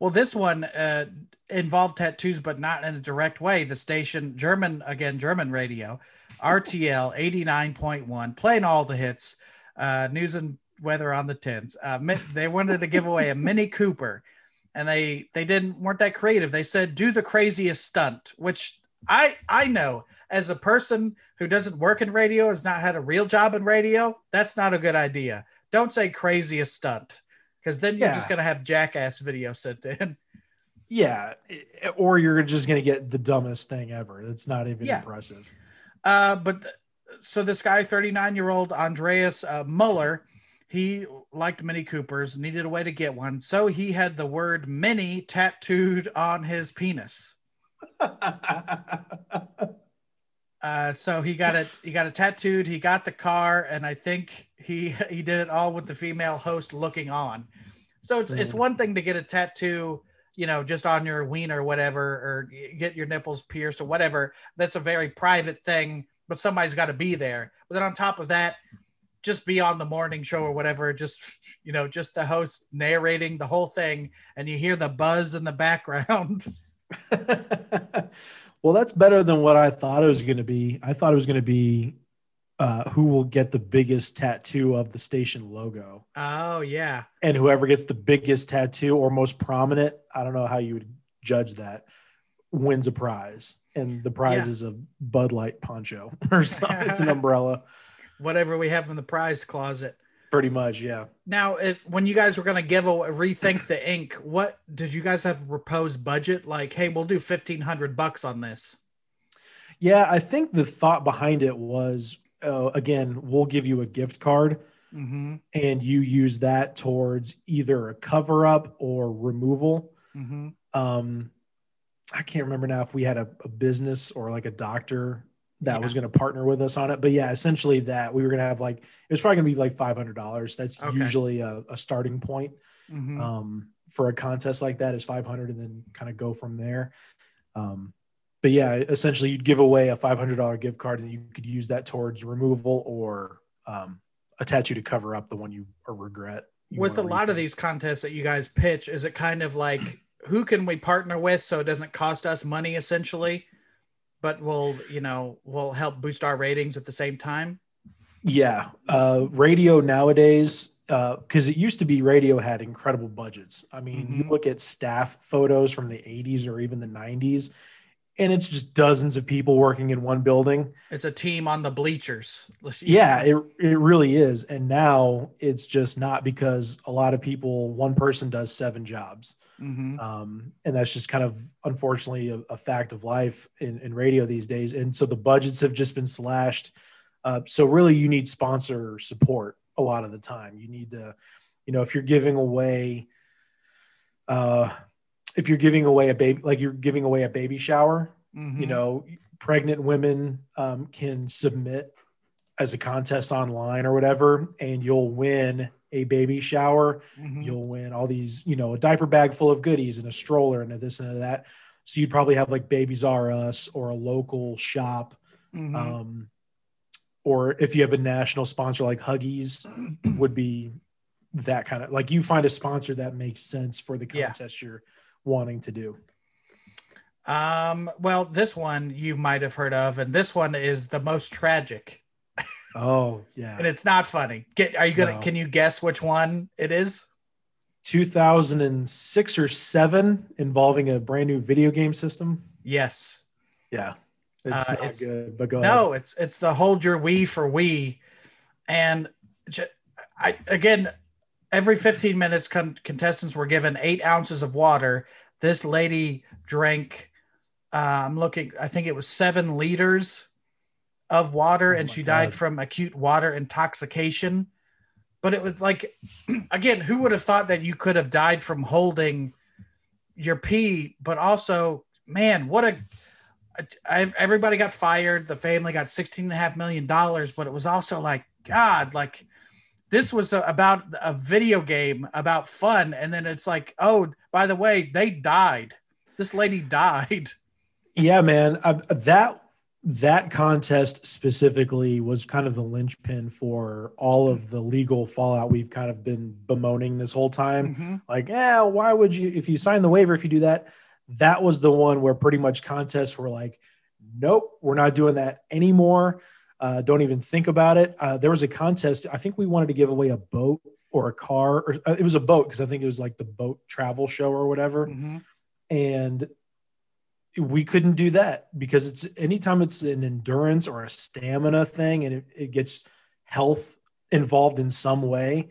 well, this one uh, involved tattoos, but not in a direct way. The station, German again, German radio, RTL eighty nine point one, playing all the hits. Uh, news and weather on the tens. Uh, they wanted to give away a Mini Cooper, and they they didn't weren't that creative. They said do the craziest stunt, which I I know as a person who doesn't work in radio, has not had a real job in radio. That's not a good idea. Don't say craziest stunt because then you're Yeah. just gonna have jackass video sent in. Yeah, or you're just going to get the dumbest thing ever. That's not even Yeah. impressive. Uh, but th- so this guy, 39 year old Andreas uh, Muller, he liked Mini Coopers, needed a way to get one. So he had the word mini tattooed on his penis. Uh, so he got it, he got it tattooed, he got the car, and I think he he did it all with the female host looking on. So it's it's one thing to get a tattoo, you know, just on your ween or whatever, or get your nipples pierced or whatever. That's a very private thing, but somebody's got to be there. But then on top of that, just be on the morning show or whatever, just you know, just the host narrating the whole thing, and you hear the buzz in the background. well, that's better than what I thought it was going to be. I thought it was going to be uh, who will get the biggest tattoo of the station logo, oh yeah. and whoever gets the biggest tattoo or most prominent. I don't know how you would judge that. Wins a prize, and the prize Yeah. is a Bud Light poncho or something. it's an umbrella, whatever we have in the prize closet. Pretty much. Yeah. Now, if when you guys were going to give a rethink the ink, what did you guys have a proposed budget? Like, hey, we'll do fifteen hundred bucks on this. Yeah, I think the thought behind it was uh, again, we'll give you a gift card Mm-hmm. and you use that towards either a cover up or removal. Mm-hmm. Um, I can't remember now if we had a, a business or like a doctor that Yeah. was going to partner with us on it. But yeah, essentially that we were going to have like, it was probably going to be like $500. That's Okay. usually a, a starting point Mm-hmm. um, for a contest like that is 500 and then kind of go from there. Um, but yeah, essentially you'd give away a $500 gift card and you could use that towards removal or um, a tattoo to cover up the one you or regret. you With a lot of these contests that you guys pitch, is it kind of like who can we partner with so it doesn't cost us money essentially, but will you know will help boost our ratings at the same time? Yeah, uh, radio nowadays, because it used to be radio had incredible budgets. I mean, you Mhm. look at staff photos from the 80s or even the 90s, and it's just dozens of people working in one building. It's a team on the bleachers. Yeah, it, it really is. And now it's just not because a lot of people, one person does seven jobs. Mm-hmm. Um, and that's just kind of unfortunately a, a fact of life in, in radio these days. And so the budgets have just been slashed. Uh, so really, you need sponsor support a lot of the time. You need to, you know, if you're giving away, uh, if you're giving away a baby, like you're giving away a baby shower, Mhm. you know, pregnant women um, can submit as a contest online or whatever, and you'll win a baby shower. Mhm. You'll win all these, you know, a diaper bag full of goodies and a stroller and a this and a that. So you'd probably have like Babies R Us or a local shop. Mhm. Um, or if you have a national sponsor like Huggies, would be that kind of like you find a sponsor that makes sense for the Yeah. contest you're wanting to do. Um, well, this one you might have heard of, and this one is the most tragic, Oh, yeah. and it's not funny. Get are you gonna No. can you guess which one it is? 2006 or 7 involving a brand new video game system. Yes. Yeah. It's Uh, not it's- good, but go ahead. No, it's it's the hold your Wee for Wii, and I again every 15 minutes con- contestants were given eight ounces of water. This lady drank. Uh, I'm looking. I think it was seven liters of water, Oh and she died from acute water intoxication. But it was like, again, who would have thought that you could have died from holding your pee? But also, man, what a I, everybody got fired. The family got sixteen and a half million dollars, but it was also like, God, like this was a, about a video game about fun. And then it's like, oh, by the way, they died. This lady died. Yeah, man. That that contest specifically was kind of the linchpin for all of the legal fallout we've kind of been bemoaning this whole time. Mhm. Like, yeah, why would you if you sign the waiver if you do that? That was the one where pretty much contests were like, nope, we're not doing that anymore. Uh, don't even think about it. Uh, there was a contest. I think we wanted to give away a boat or a car, or uh, it was a boat because I think it was like the boat travel show or whatever Mhm. and we couldn't do that because it's anytime it's an endurance or a stamina thing and it, it gets health involved in some way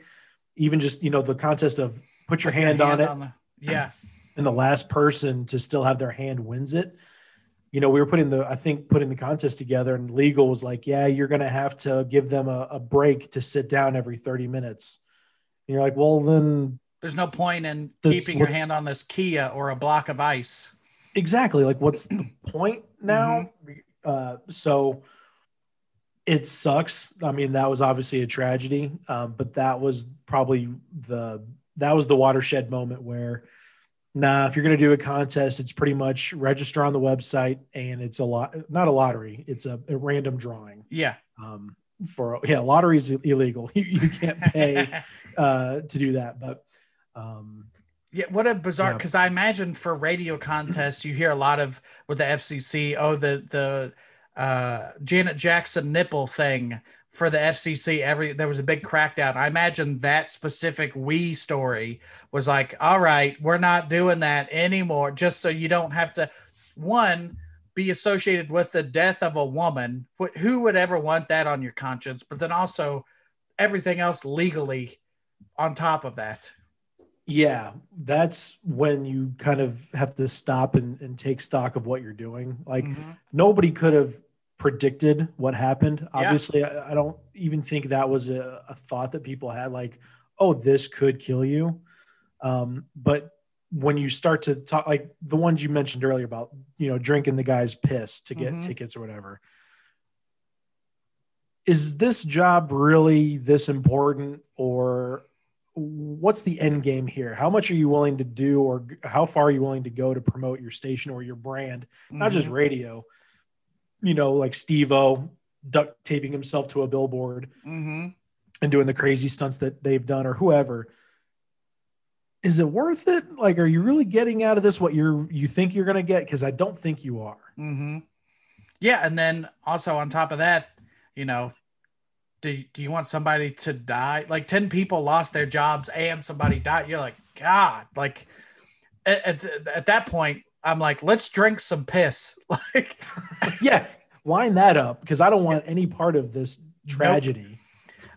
even just you know the contest of put your Put hand, on it the- yeah. and the last person to still have their hand wins it you know we were putting the i think putting the contest together and legal was like yeah you're going to have to give them a, a break to sit down every 30 minutes. And you're like well then There's no point in keeping your hand on this Kia or a block of ice. exactly like what's the point now? Uh so it sucks. I mean that was obviously a tragedy um, but that was probably the that was the watershed moment where nah if you're going to do a contest it's pretty much register on the website and it's a lot not a lottery it's a, a random drawing Yeah. um for yeah lottery is illegal you, you can't pay uh to do that but um Yeah, what a bizarre Yeah. because I imagine for radio contests you hear a lot of with the FCC. Oh, the the uh, Janet Jackson nipple thing for the FCC. Every there was a big crackdown. I imagine that specific Wii story was like, all right, we're not doing that anymore, just so you don't have to one be associated with the death of a woman. Who would ever want that on your conscience? But then also everything else legally on top of that. yeah that's when you kind of have to stop and, and take stock of what you're doing like Mhm. nobody could have predicted what happened Yeah. obviously I, I don't even think that was a, a thought that people had like oh this could kill you um, but when you start to talk like the ones you mentioned earlier about you know drinking the guy's piss to get Mhm. tickets or whatever is this job really this important or what's the end game here how much are you willing to do or how far are you willing to go to promote your station or your brand not just Mhm. radio you know like steve-o duct taping himself to a billboard Mhm. and doing the crazy stunts that they've done or whoever is it worth it like are you really getting out of this what you're you think you're going to get because i don't think you are Mm-hmm. Yeah, and then also on top of that, you know, do do you want somebody to die? Like ten people lost their jobs and somebody died. You're like, God, like at, at, at that point, I'm like, let's drink some piss. Like, yeah line that up because i don't want any part of this tragedy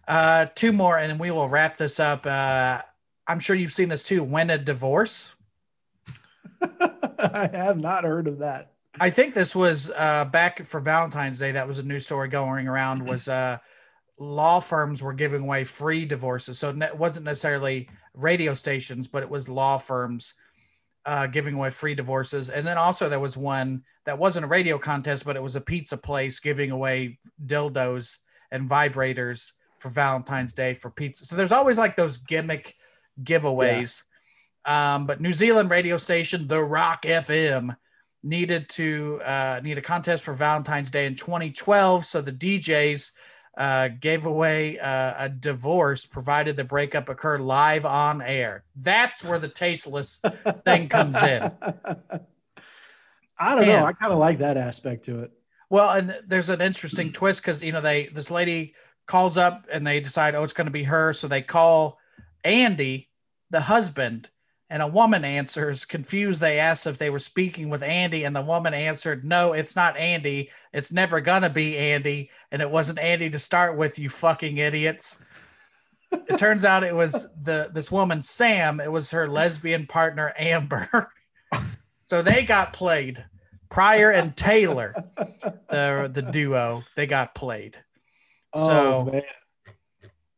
uh, two more, and we will wrap this up. Uh, I'm sure you've seen this too. When a divorce. i have not heard of that I think this was uh, back for Valentine's Day. That was a news story going around. Was uh, law firms were giving away free divorces, so it wasn't necessarily radio stations, but it was law firms uh, giving away free divorces. And then also there was one that wasn't a radio contest, but it was a pizza place giving away dildos and vibrators for Valentine's Day for pizza. So there's always like those gimmick giveaways. Um, but New Zealand radio station, The Rock FM, needed to uh, need a contest for Valentine's Day in 2012. So the DJs uh, gave away uh, a divorce provided the breakup occurred live on air. That's where the tasteless thing comes in. I don't Man. know. I kind of like that aspect to it. Well, and there's an interesting twist because you know they this lady calls up and they decide oh it's going to be her, so they call Andy, the husband, and a woman answers confused. They asked if they were speaking with Andy, and the woman answered no, it's not Andy. It's never gonna be Andy, and it wasn't Andy to start with. You fucking idiots. It turns out it was the this woman Sam. It was her lesbian partner Amber. so they got played. Pryor and Taylor, the the duo, they got played. Oh So- man,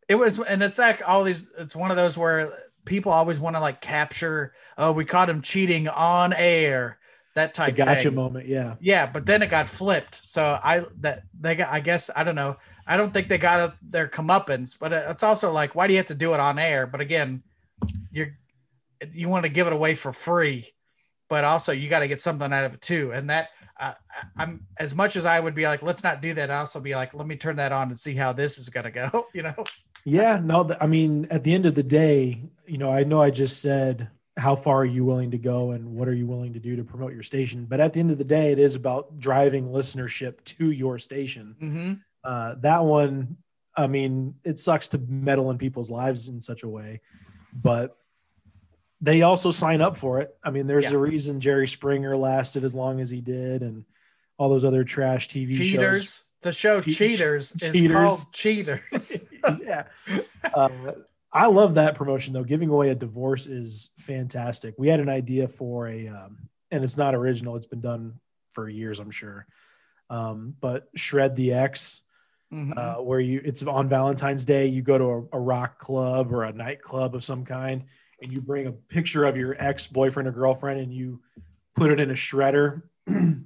It was, and it's like all these. It's one of those where people always want to like capture. Oh, we caught him cheating on air. That type. gotcha thing. moment. Yeah. Yeah, but then it got flipped. So I that they got. I guess I don't know. I don't think they got their comeuppance, but it's also like, why do you have to do it on air? But again, you're you want to give it away for free, but also you got to get something out of it too. And that uh, I'm as much as I would be like, let's not do that. I also be like, let me turn that on and see how this is gonna go. You know? Yeah, no, I mean, at the end of the day, you know, I know I just said, how far are you willing to go and what are you willing to do to promote your station? But at the end of the day, it is about driving listenership to your station. Mm-hmm. Uh, that one, I mean, it sucks to meddle in people's lives in such a way, but they also sign up for it. I mean, there's Yeah. a reason Jerry Springer lasted as long as he did and all those other trash TV shows. The show Che- Cheaters is Cheaters. called Cheaters. yeah. Uh, I love that promotion though. Giving away a divorce is fantastic. We had an idea for a, um, and it's not original. It's been done for years, I'm sure. Um, but shred the X, Mhm. uh, where you it's on Valentine's Day. You go to a, a rock club or a nightclub of some kind, and you bring a picture of your ex boyfriend or girlfriend, and you put it in a shredder.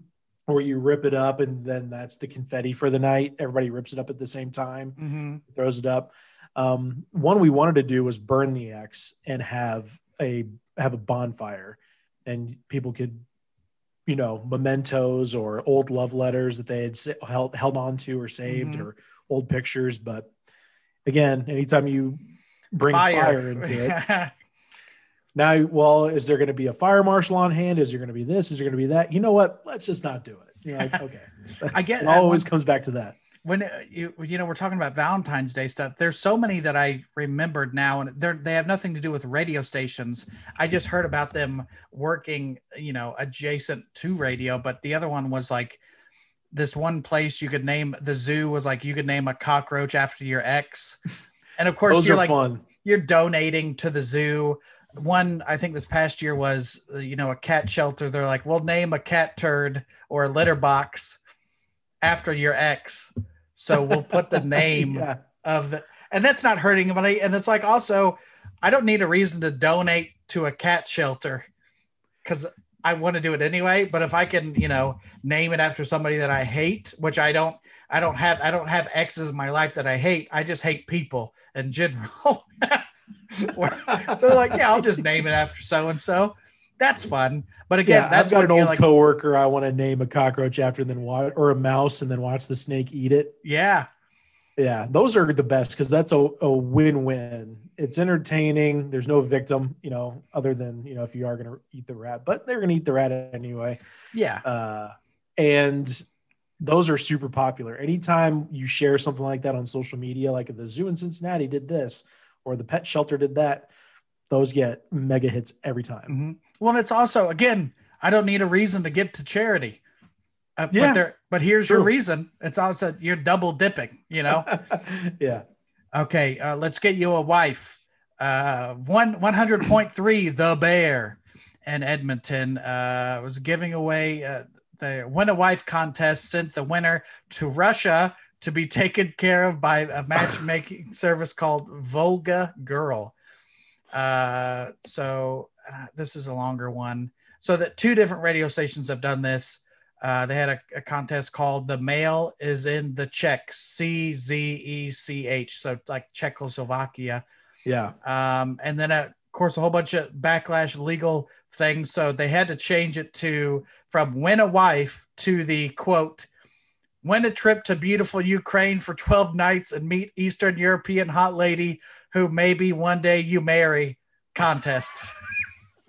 Or you rip it up, and then that's the confetti for the night. Everybody rips it up at the same time Mhm. throws it up. Um, one we wanted to do was burn the X and have a have a bonfire, and people could, you know, mementos or old love letters that they had held held on to or saved Mhm. or old pictures. But again, anytime you bring fire, into it, now, well, is there going to be a fire marshal on hand? Is there going to be this? Is there going to be that? You know what? Let's just not do it. You're like, okay. I get It always comes back to that. when uh, you you know we're talking about Valentine's Day stuff. There's so many that I remembered now, and they're they have nothing to do with radio stations. I just heard about them working, you know, adjacent to radio. But the other one was like this one place you could name the zoo was like you could name a cockroach after your ex, and of course Those you're like fun. you're donating to the zoo. One, I think this past year was, uh, you know, a cat shelter. They're like, we'll name a cat turd or a litter box after your ex. So we'll put the name Yeah. of the, and that's not hurting anybody. And it's like also, I don't need a reason to donate to a cat shelter because I want to do it anyway. But if I can, you know, name it after somebody that I hate, which I don't, I don't have, I don't have exes in my life that I hate. I just hate people in general. so like, yeah, I'll just name it after so and so. That's fun. But again, yeah, that's I've got an old like, coworker I want to name a cockroach after, and then watch or a mouse, and then watch the snake eat it. yeah, Yeah, those are the best because that's a, a win-win. It's entertaining. There's no victim, you know, other than you know if you are going to eat the rat, but they're going to eat the rat anyway. yeah, Uh, and those are super popular. Anytime you share something like that on social media, like the zoo in Cincinnati did this, or the pet shelter did that, those get mega hits every time. Mhm. Well, and it's also again, I don't need a reason to give to charity. Uh, Yeah. but, there, but here's your reason. It's also you're double dipping. You know. yeah. okay, uh, let's get you a wife. Uh, one one hundred point three, the Bear, in Edmonton uh, was giving away uh, the win a wife contest. Sent the winner to Russia to be taken care of by a matchmaking service called Volga Girl. Uh, so uh, this is a longer one. So that two different radio stations have done this. Uh, they had a, a, contest called "The Mail is in the Czech," C Z E C H, so like Czechoslovakia. Yeah. Um, and then, of course, a whole bunch of backlash legal things. So they had to change it to from "Win a Wife" to the quote win a trip to beautiful Ukraine for 12 nights and meet Eastern European hot lady who maybe one day you marry contest.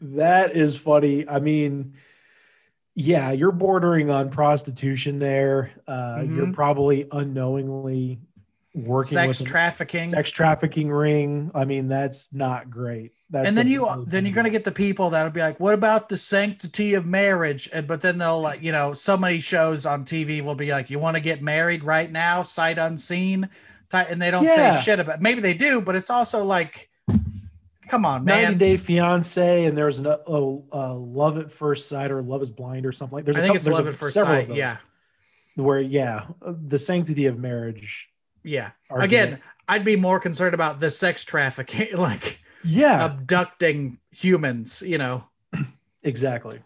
that is funny. I mean, yeah, you're bordering on prostitution there. Uh, mm-hmm. You're probably unknowingly working sex trafficking, sex trafficking ring. I mean, that's not great. That's and then you then you're gonna get the people that'll be like, "What about the sanctity of marriage?" And but then they'll like, you know, so many shows on TV will be like, "You want to get married right now, sight unseen," and they don't yeah. say shit about. Maybe they do, but it's also like Come on, man. 90 Day Fiance, and there's a, a, a, Love at First Sight or Love is Blind or something like. There's I a think couple, it's Love at First Sight. Yeah, where yeah, the sanctity of marriage. Yeah. Argument. Again, I'd be more concerned about the sex trafficking, like yeah, abducting humans. You know. exactly.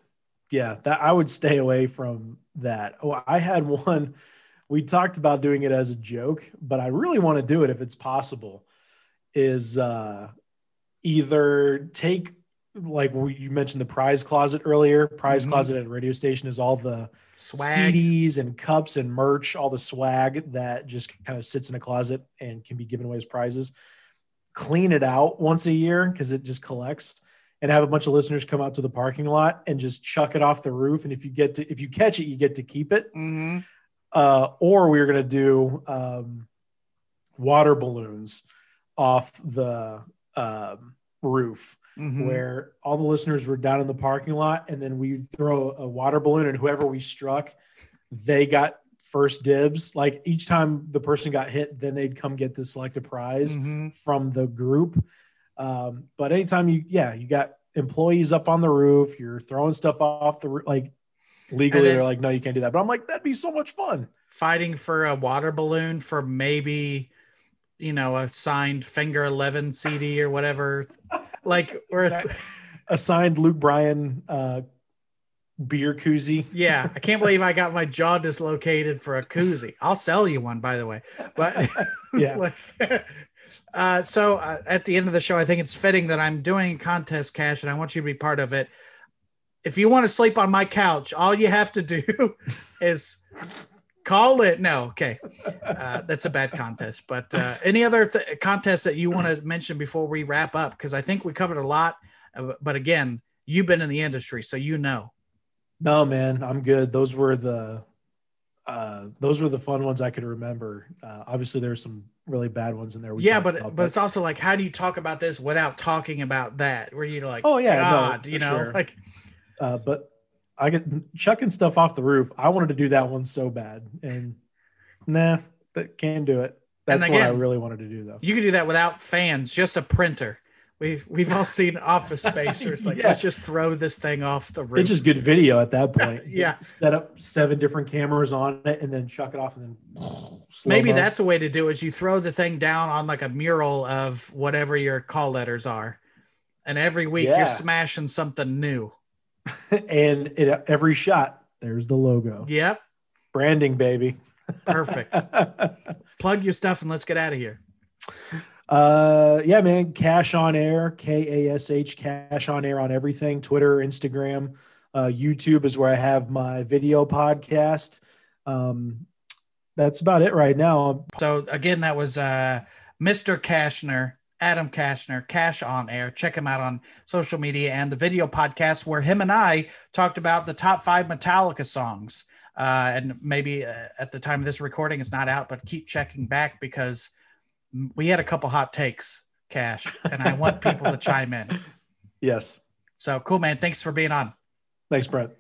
Yeah, that I would stay away from that. Oh, I had one. We talked about doing it as a joke, but I really want to do it if it's possible. Is uh either take like you mentioned the prize closet earlier. Prize mm-hmm. closet at a radio station is all the swag. CDs and cups and merch, all the swag that just kind of sits in a closet and can be given away as prizes. Clean it out once a year because it just collects and have a bunch of listeners come out to the parking lot and just chuck it off the roof. And if you get to, if you catch it, you get to keep it. Mm-hmm. Uh, or we're going to do um, water balloons off the um, roof mm-hmm. where all the listeners were down in the parking lot and then we'd throw a water balloon and whoever we struck they got first dibs like each time the person got hit then they'd come get the selected prize mm-hmm. from the group um, but anytime you yeah you got employees up on the roof you're throwing stuff off the like legally then, they're like no you can't do that but i'm like that'd be so much fun fighting for a water balloon for maybe you know a signed finger 11 cd or whatever. Like or a signed luke bryan uh beer koozie. Yeah i can't believe i got my jaw dislocated for a koozie. I'll sell you one by the way. But yeah. Like, uh, so uh, at the end of the show i think it's fitting that i'm doing contest cash and i want you to be part of it. If you want to sleep on my couch all you have to do is Call it. No, okay. Uh, that's a bad contest. But uh, any other th- contests that you want to mention before we wrap up? Because I think we covered a lot. Uh, but again, you've been in the industry, so you know. No, man, I'm good. Those were the uh, those were the fun ones I could remember. Uh, obviously, there's some really bad ones in there. yeah, but about, but it's also like, how do you talk about this without talking about that? Where you're like, oh yeah, God, no, you know, sure. like. Uh, but I get chucking stuff off the roof. I wanted to do that one so bad, and nah, that can't do it. That's again, what I really wanted to do, though. You can do that without fans, just a printer. We've we've all seen Office Space. Where it's like yeah. let's just throw this thing off the roof. It's just good video at that point. yeah, just set up seven different cameras on it and then chuck it off and then. Maybe that's a way to do it. Is you throw the thing down on like a mural of whatever your call letters are, and every week yeah. you're smashing something new. and it, every shot, there's the logo. Yep. Branding, baby. Perfect. Plug your stuff and let's get out of here. Uh, yeah, man. Cash on air, K A S H, cash on air on everything Twitter, Instagram, uh, YouTube is where I have my video podcast. Um, that's about it right now. So, again, that was uh, Mr. Kashner Adam Kashner, Cash on Air. Check him out on social media and the video podcast where him and I talked about the top five Metallica songs. Uh, and maybe uh, at the time of this recording, it's not out, but keep checking back because we had a couple hot takes, Cash, and I want people to chime in. Yes. So cool, man. Thanks for being on. Thanks, Brett.